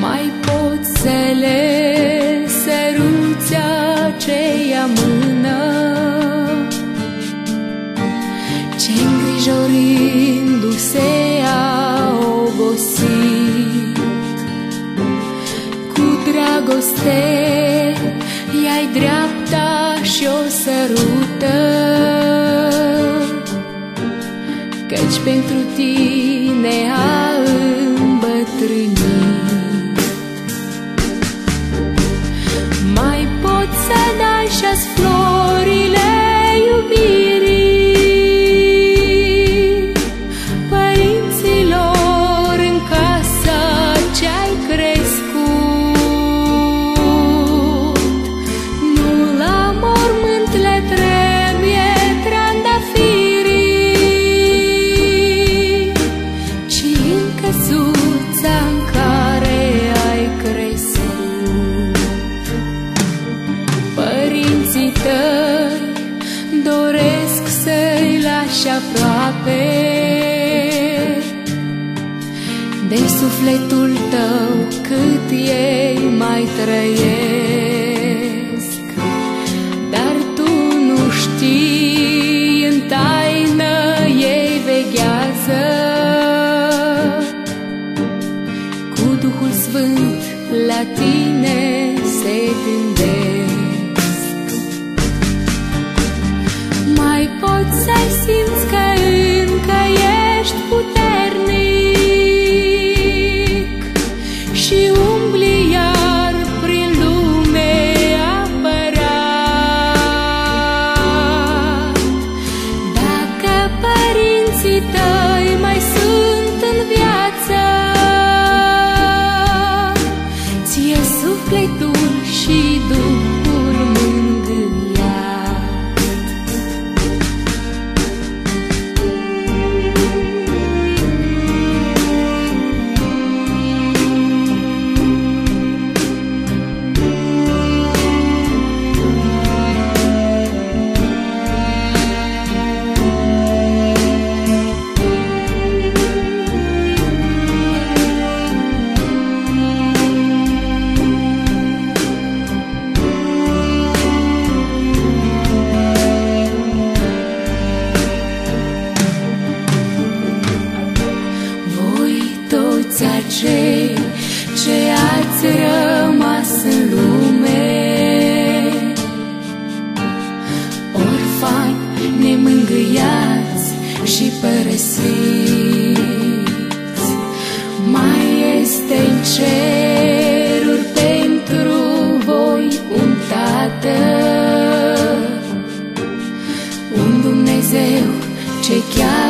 Mai pot să le săruți aceea mână. Ce îngrijorindu-se a obosit Cu dragoste i-ai dreapta și o sărută. Căci pentru tine ai sufletul tău cât ei mai trăiesc, dar tu nu știi. cei ce ați rămas în lume. Orfani nemângâiați și părăsiți, mai este în ceruri pentru voi un tată, un Dumnezeu ce chiar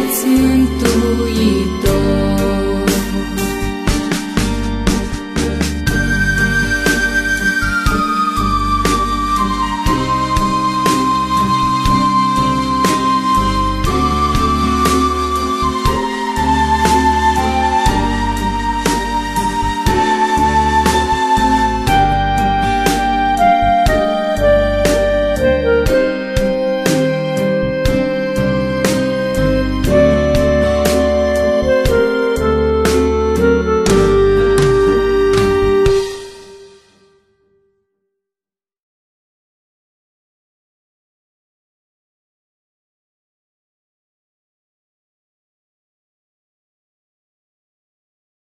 vieți mântuitor.